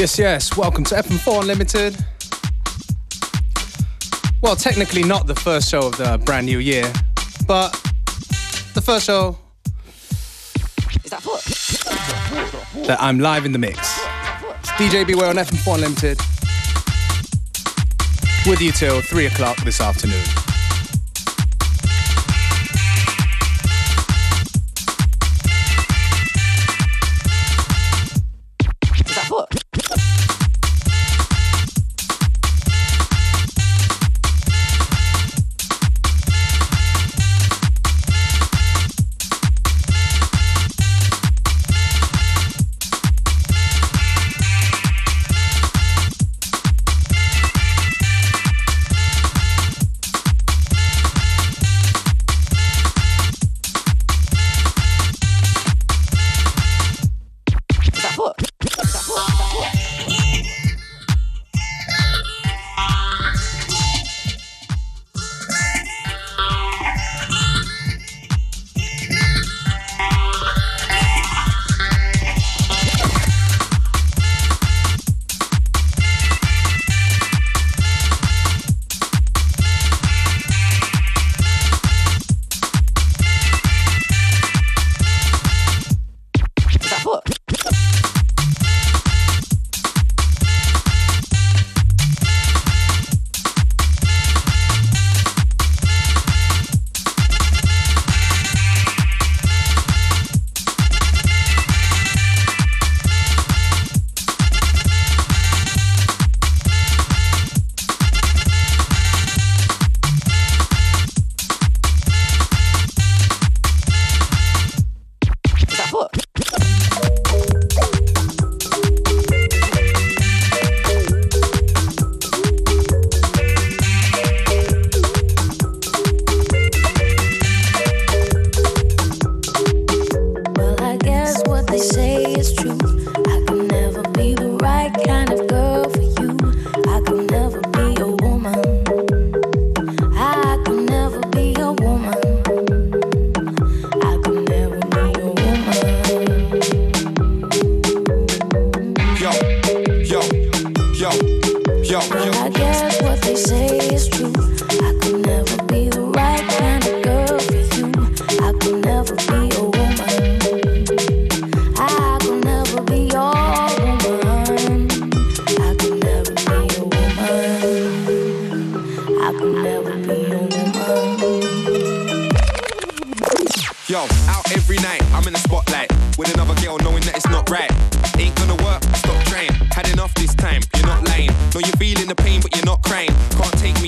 Yes, yes. Welcome to FM4 Unlimited. Well, technically not the first show of the brand new year, but the first show that I'm live in the mix. It's DJ Beware on FM4 Unlimited. With you till 3 o'clock this afternoon.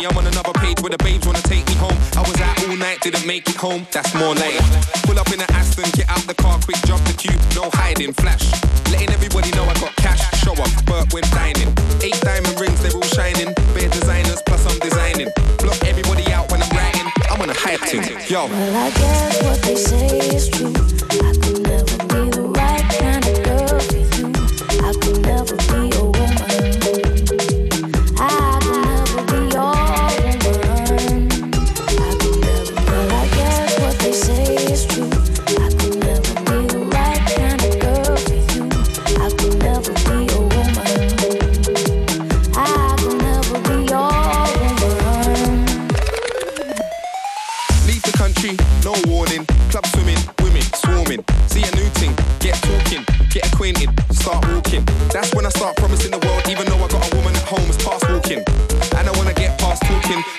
I'm on another page where the babes wanna take me home. I was out all night, didn't make it home, that's more late. Pull up in an Aston, get out the car, quick drop the cube, no hiding, flash. Letting everybody know I got cash, show up, but when dining. Eight diamond rings, they're all shining. Bare designers, plus I'm designing. Block everybody out when I'm writing, I'm on a hype tune, yo. Well, I guess what they say is true.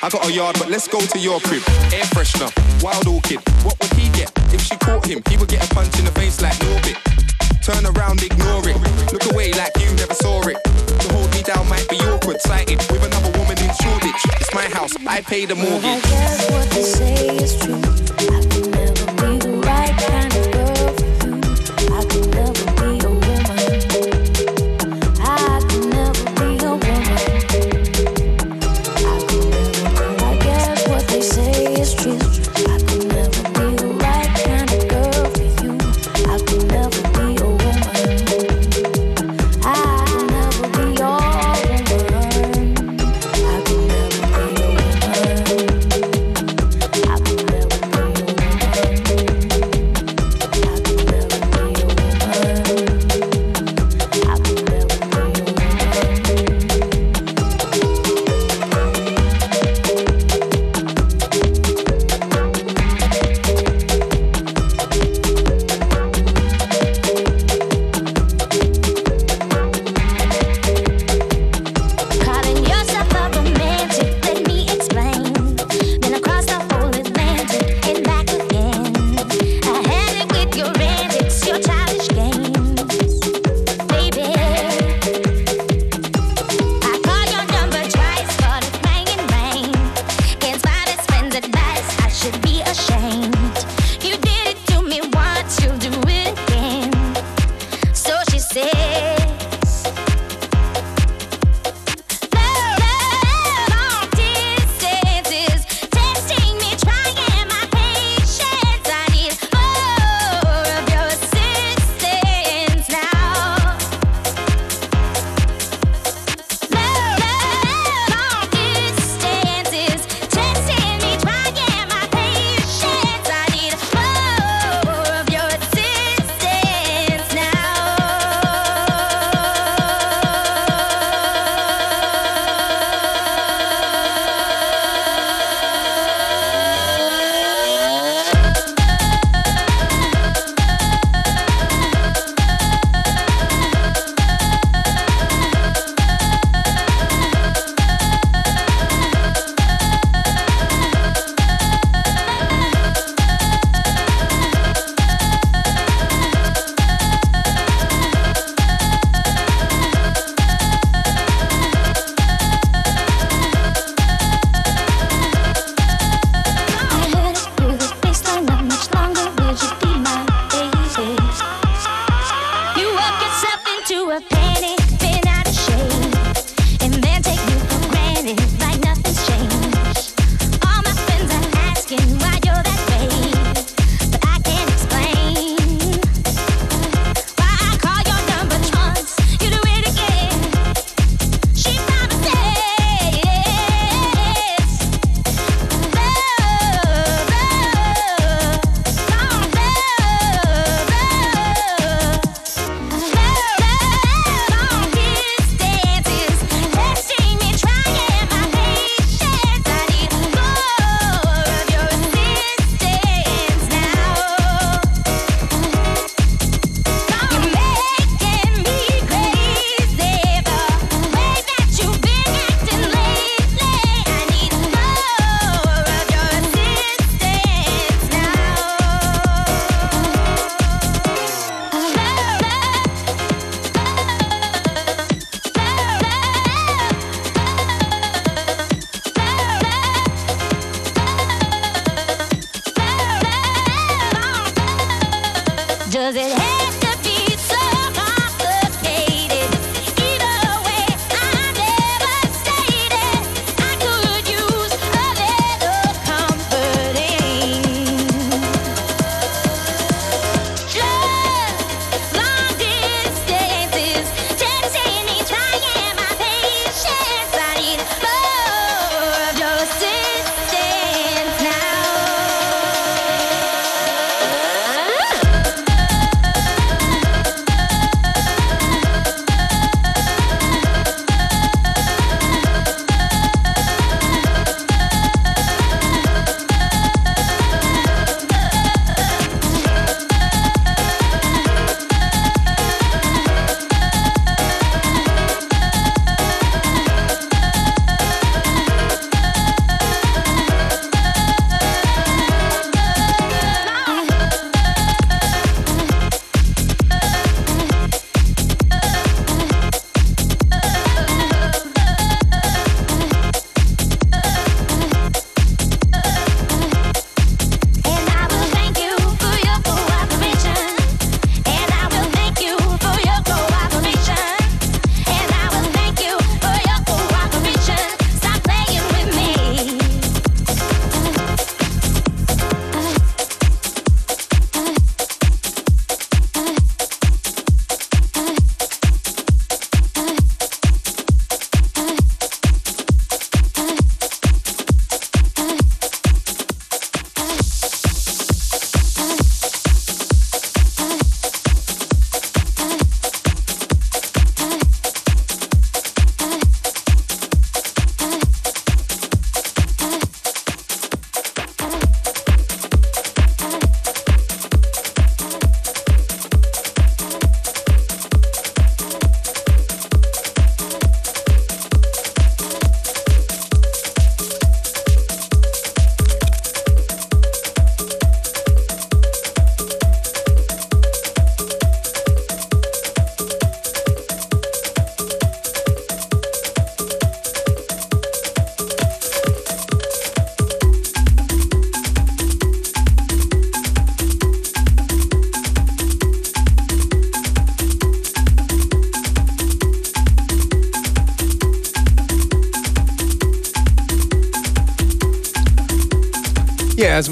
I got a yard, but let's go to your crib. Air freshener, wild orchid. What would he get? If she caught him, he would get a punch in the face like Norbit. Turn around, ignore it. Look away like you never saw it. To hold me down might be awkward, sighted with another woman in Shoreditch. It's my house, I pay the mortgage. I guess what they say is true.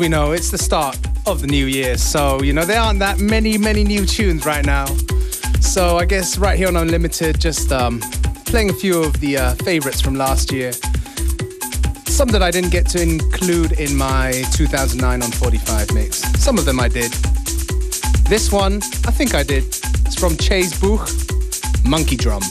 We know, it's the start of the new year, so you know there aren't that many, many new tunes right now. So I guess right here on Unlimited, just um, playing a few of the uh, favorites from last year. Some that I didn't get to include in my 2009 on 45 mix. Some of them I did. This one, I think I did. It's from Chase Buch, Monkey Drum.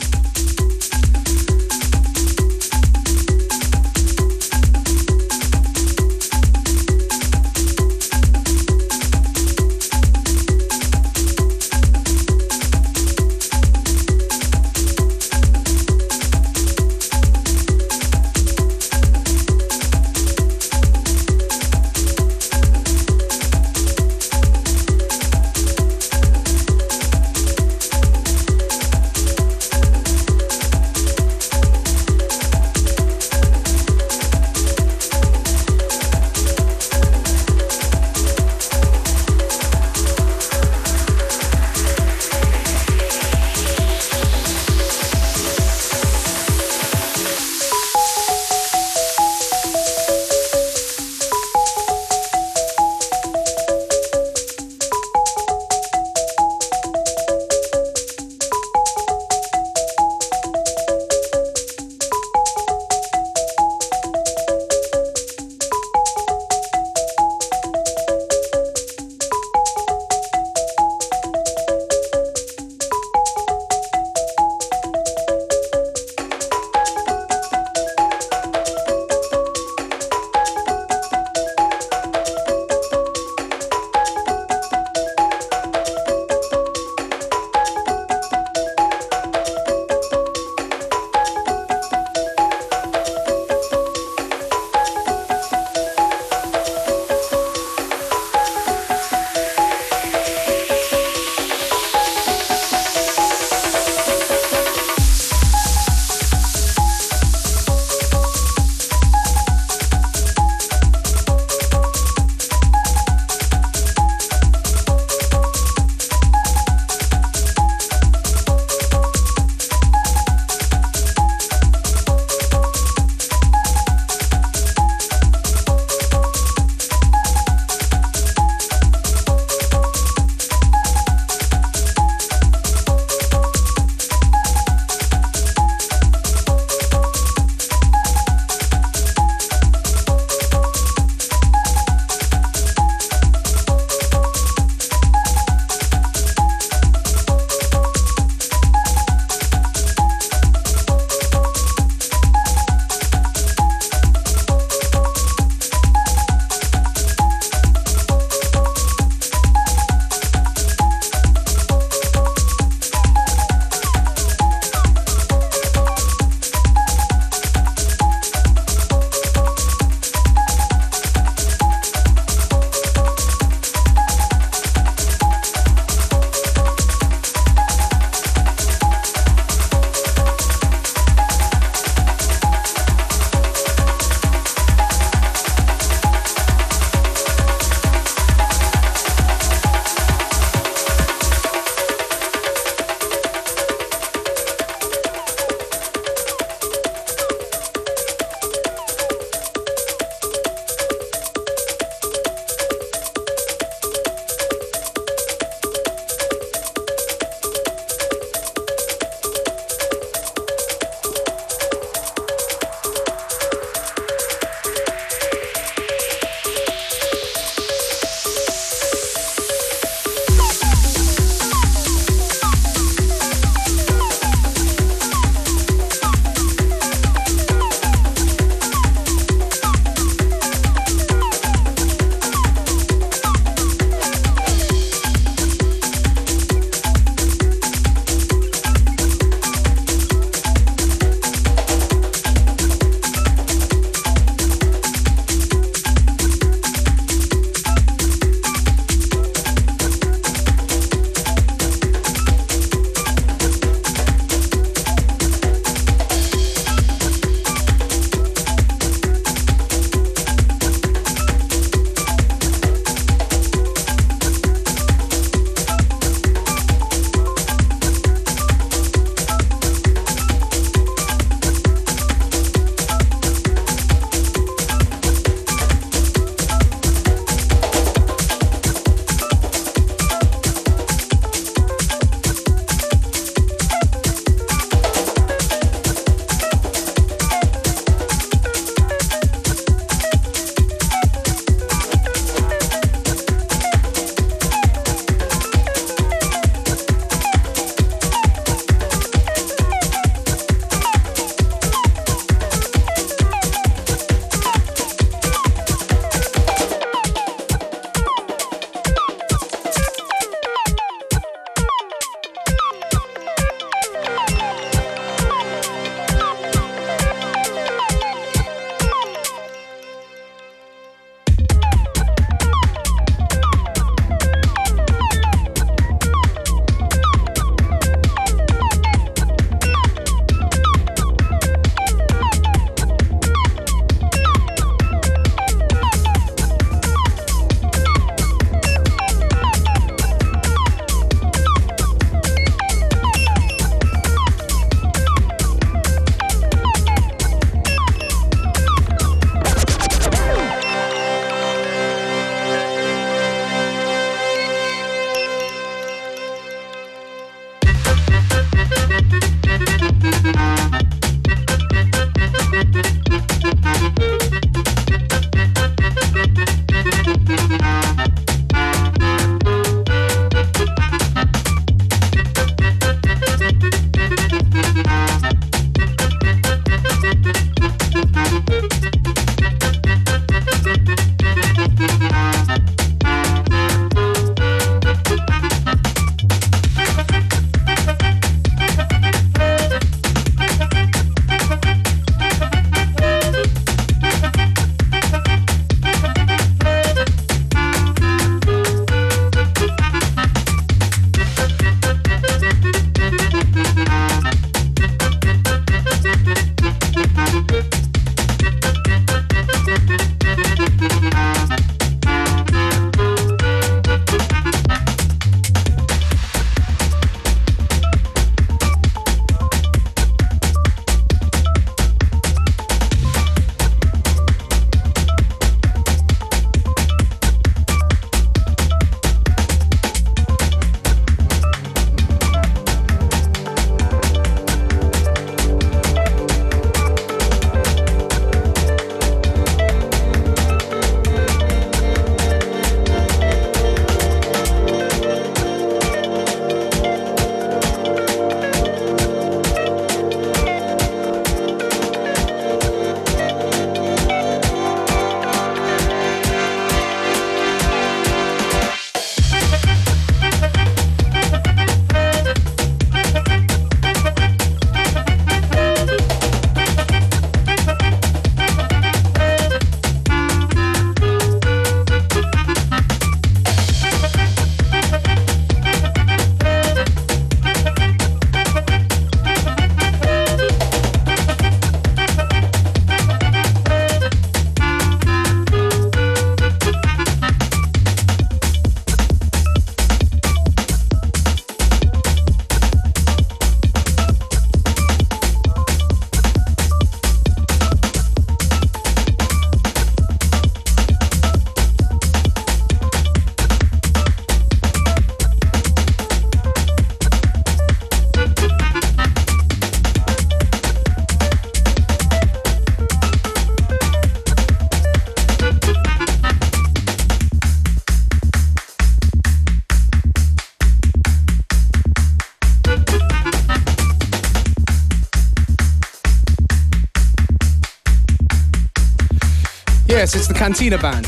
Yes, it's the Cantina Band.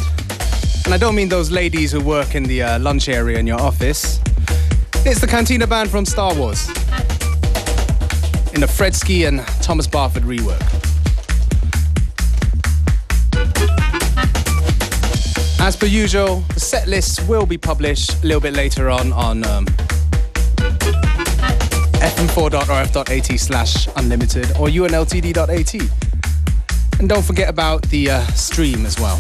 And I don't mean those ladies who work in the uh, lunch area in your office. It's the Cantina Band from Star Wars. In a Fredsky and Thomas Barfod rework. As per usual, the set lists will be published a little bit later on on um, fm4.orf.at slash unlimited or unltd.at. And don't forget about the uh, stream as well.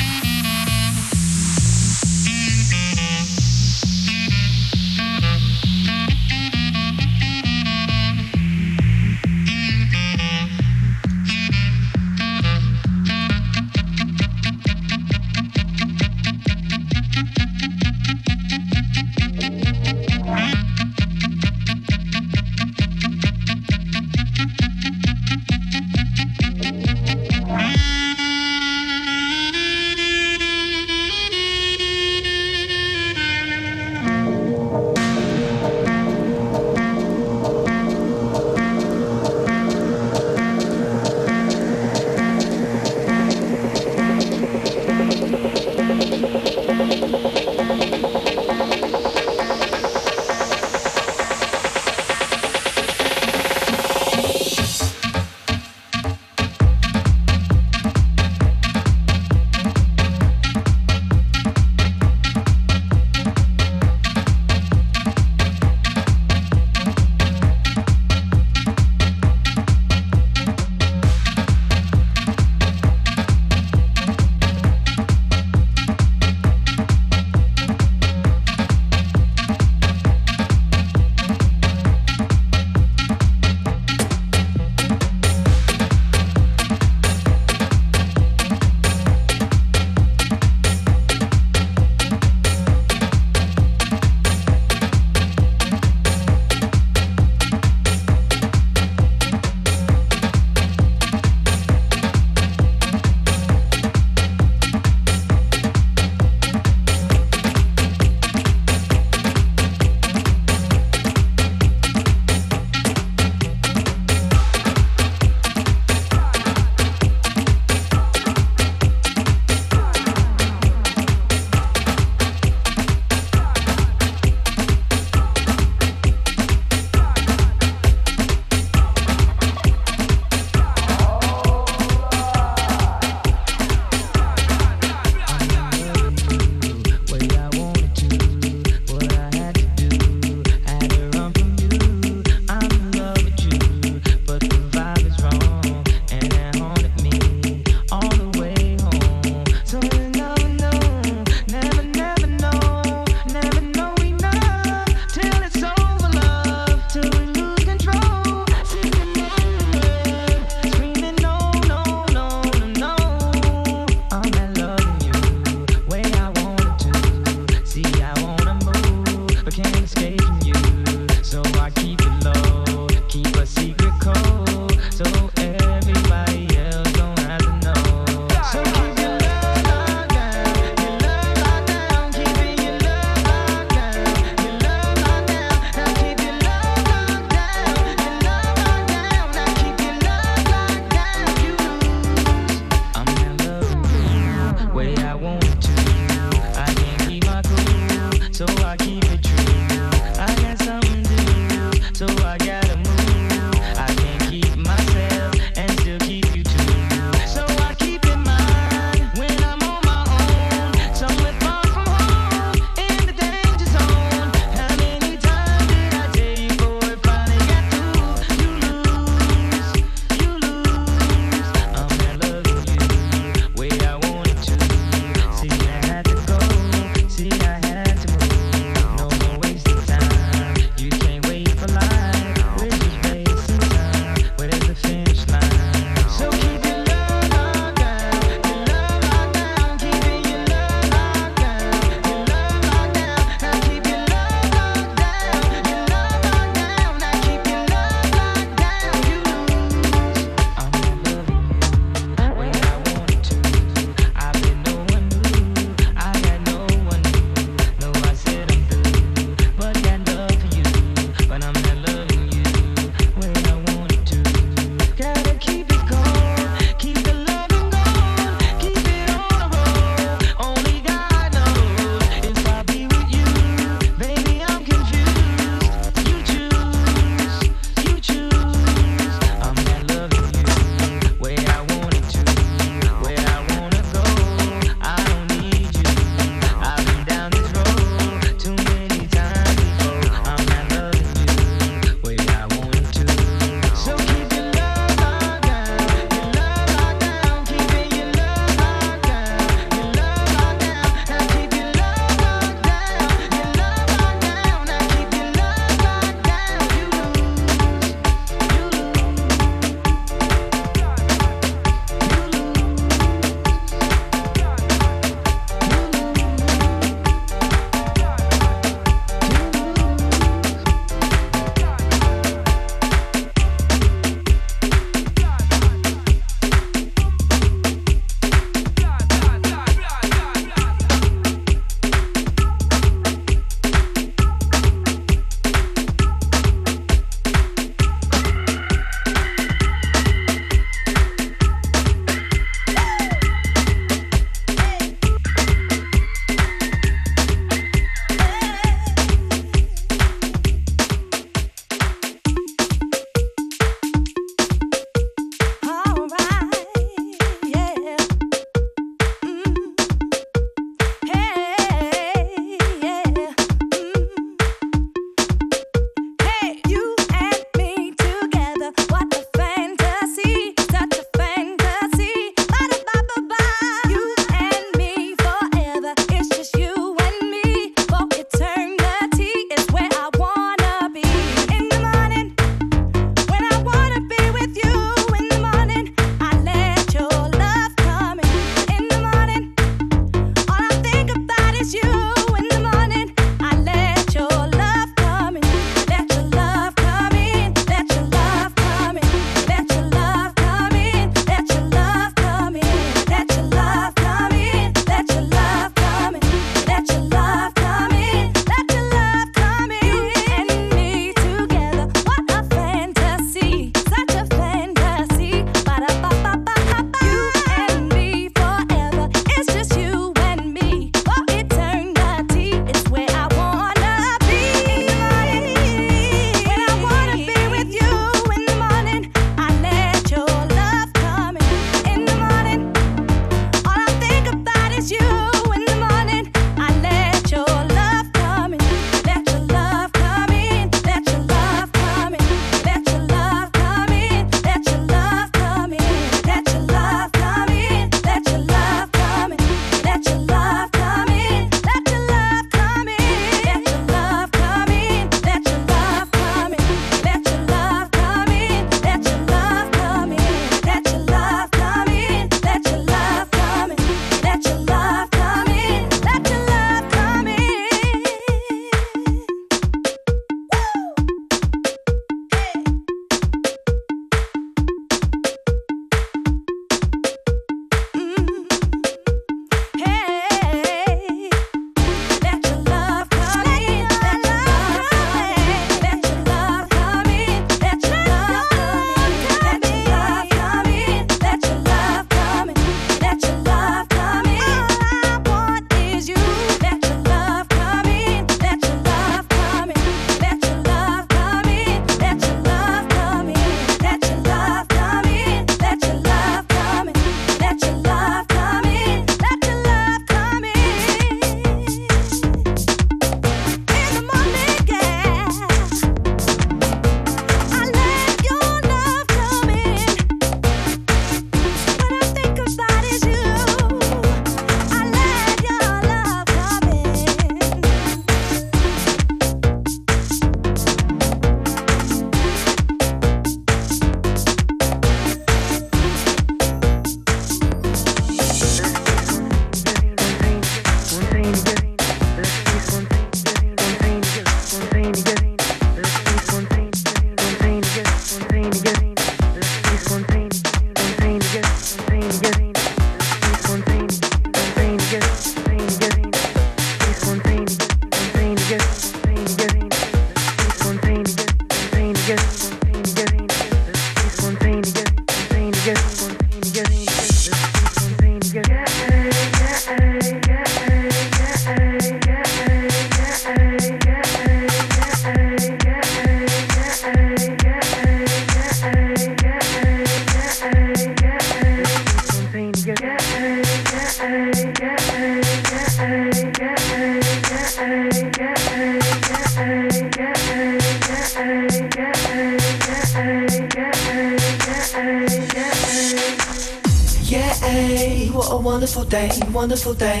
Wonderful day.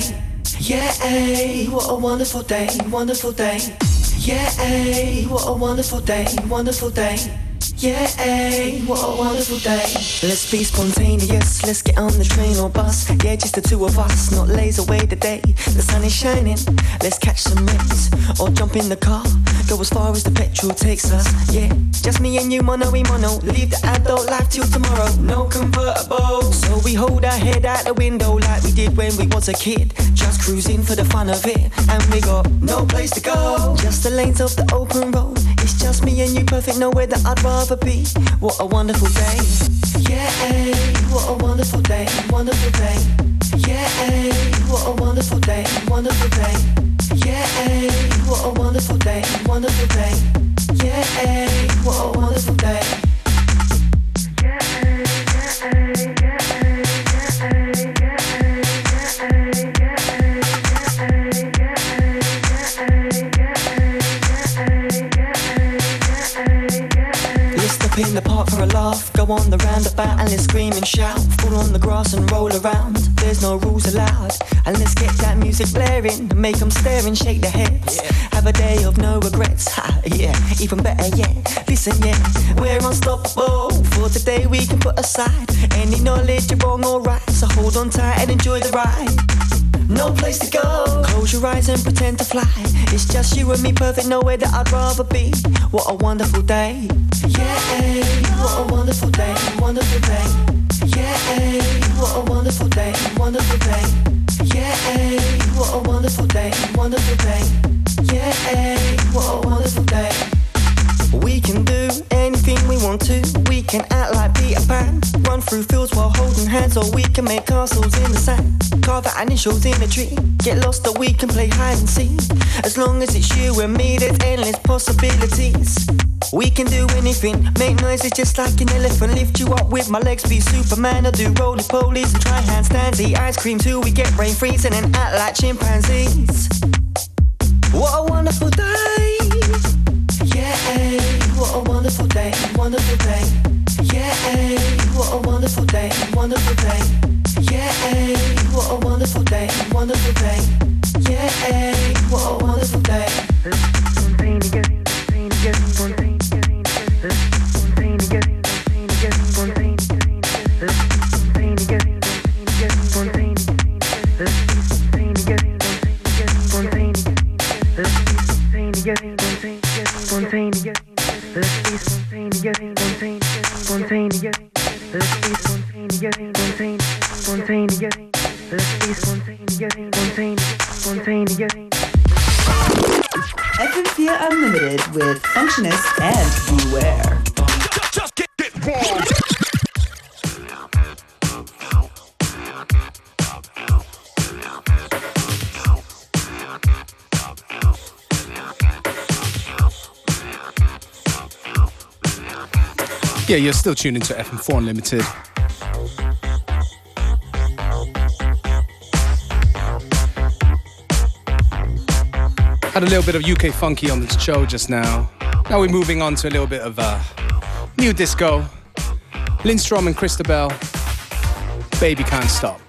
Yeah, what a wonderful day, wonderful day. Yeah, what a wonderful day, wonderful day. Yeah, what a wonderful day. Let's be spontaneous, let's get on the train or bus. Yeah, just the two of us, not laze away the day. The sun is shining, let's catch some rays. Or jump in the car, go as far as the petrol takes us. Yeah, just me and you, mono we mono. Leave the adult life till tomorrow, no convertible. So we hold our head out the window like we did when we was a kid. Just cruising for the fun of it, and we got no place to go. Just the lanes of the open road. It's just me and you, perfect, nowhere that I'd rather be. What a wonderful day. Yeah, what a wonderful day, wonderful day. Yeah, what a wonderful day, wonderful day. Yeah, what a wonderful day, wonderful day. Yeah, what a wonderful day. On the roundabout and let's scream and shout. Fall on the grass and roll around. There's no rules allowed. And let's get that music blaring. Make them stare and shake their heads. Yeah. Have a day of no regrets. Ha, yeah, even better yet. Listen, yeah, we're unstoppable. For today we can put aside any knowledge you're wrong or right. So hold on tight and enjoy the ride no place to go. Close your eyes and pretend to fly. It's just you and me, perfect, nowhere that I'd rather be. What a wonderful day. Yeah, what a wonderful day, wonderful day. Yeah, what a wonderful day, wonderful day. Yeah, what a wonderful day, wonderful day. Yeah, what a wonderful day. We can do want to. We can act like Peter Pan, run through fields while holding hands, or we can make castles in the sand. Carve our initials in a tree. Get lost, or we can play hide and seek. As long as it's you and me, there's endless possibilities. We can do anything, make noises just like an elephant. Lift you up with my legs, be Superman. I do roly polies and try handstands. Eat ice cream till we get brain freezing and act like chimpanzees. What a wonderful day! Yeah, what a wonderful day, wonderful day. Yeah, what a wonderful day, wonderful day. Yeah, what a wonderful day, wonderful day. Yeah, what a wonderful day. With Functionist and Beware. Just get it wrong. Yeah, you're still tuning to FM4 Unlimited. Had a little bit of UK funky on this show just now. Now we're moving on to a little bit of uh, new disco. Lindstrom and Christabelle, Baby Can't Stop.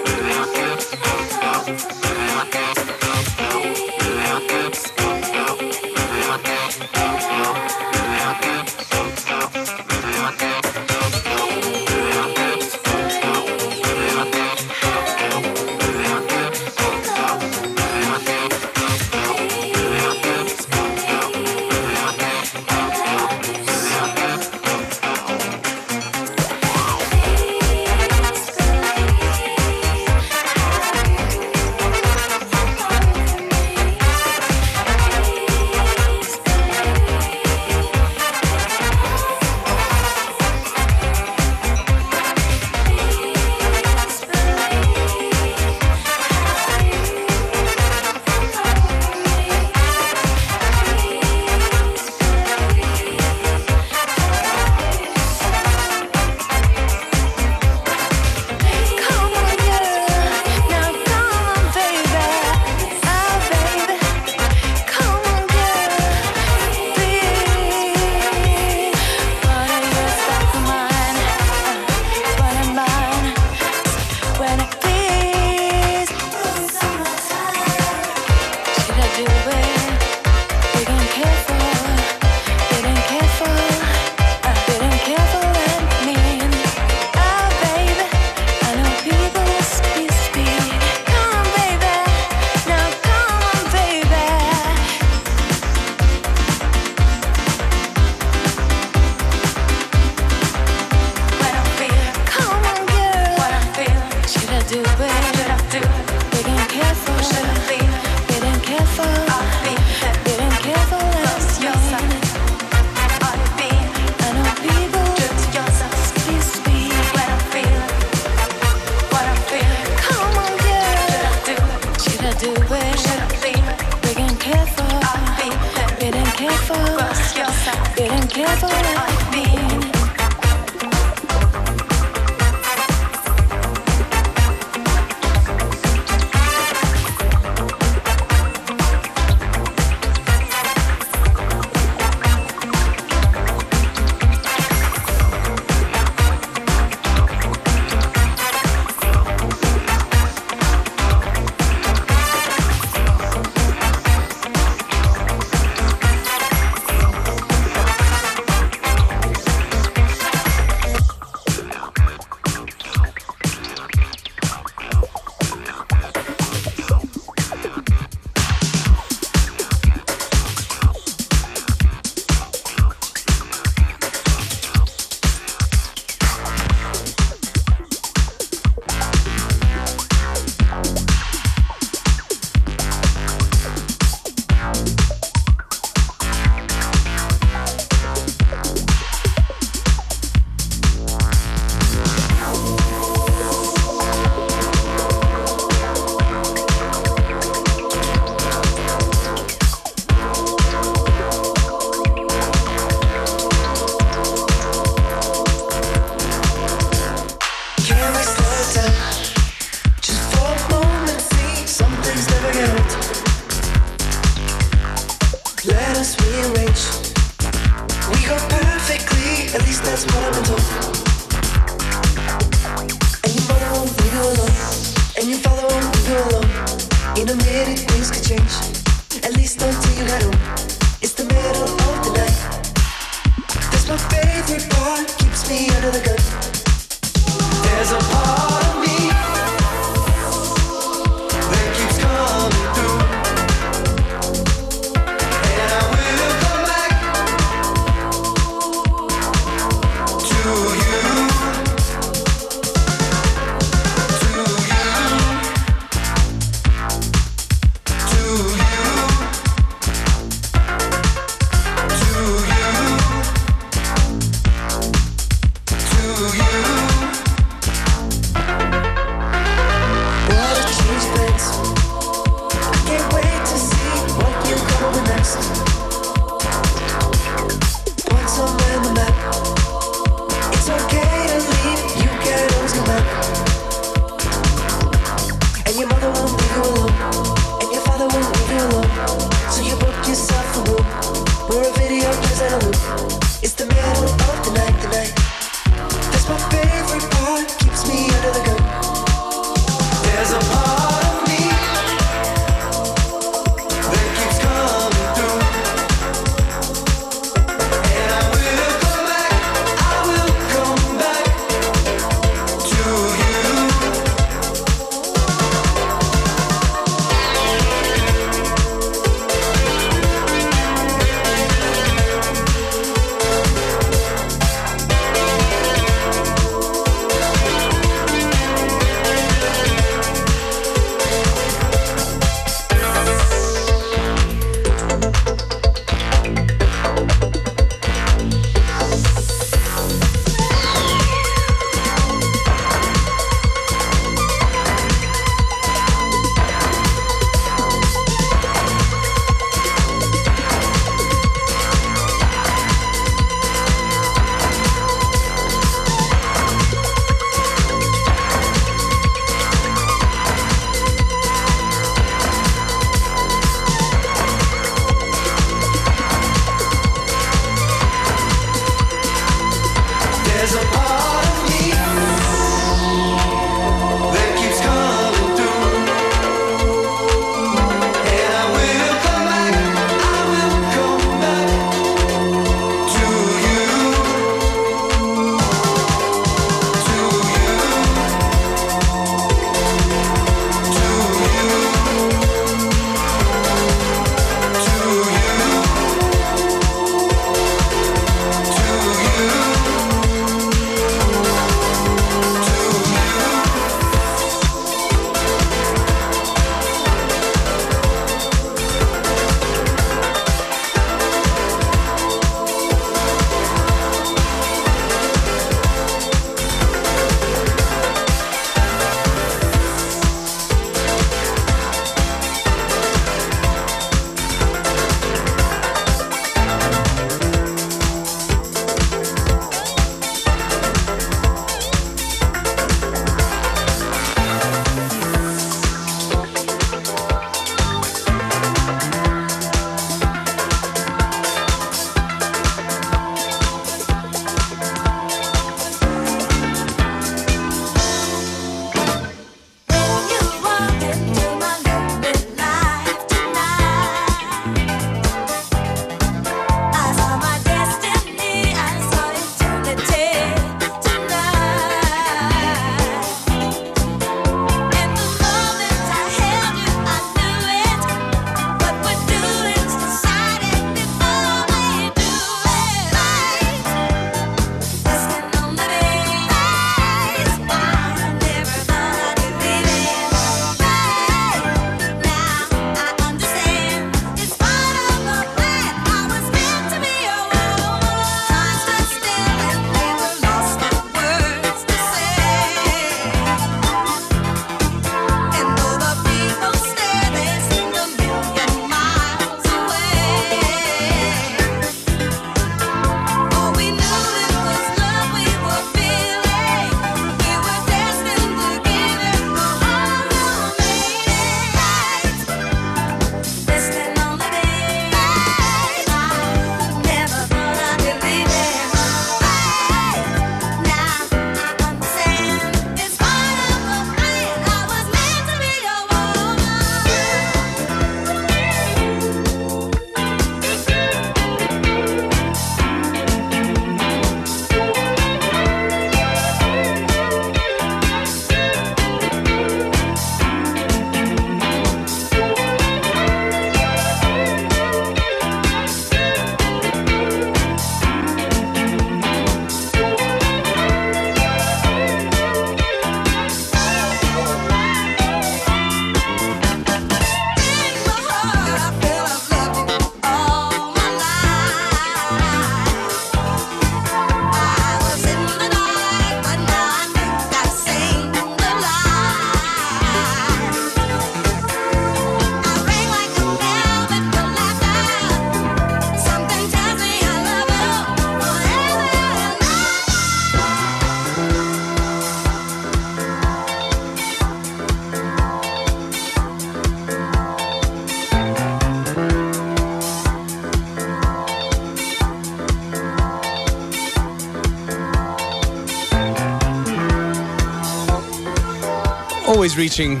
Always reaching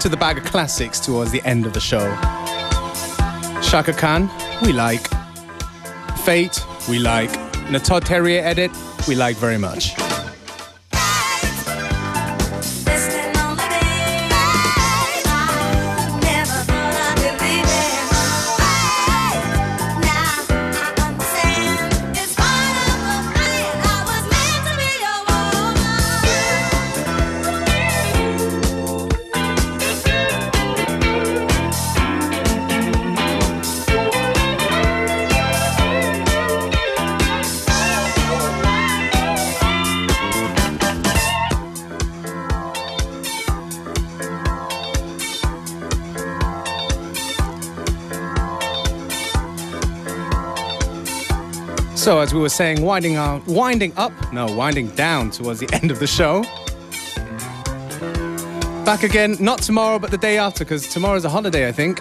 to the bag of classics towards the end of the show. Chaka Khan, we like. Fate, we like. Todd Terje edit, we like very much. So, as we were saying, winding out, winding up, no, winding down towards the end of the show. Back again, not tomorrow, but the day after, because tomorrow's a holiday, I think.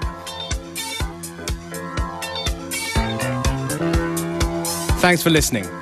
Thanks for listening.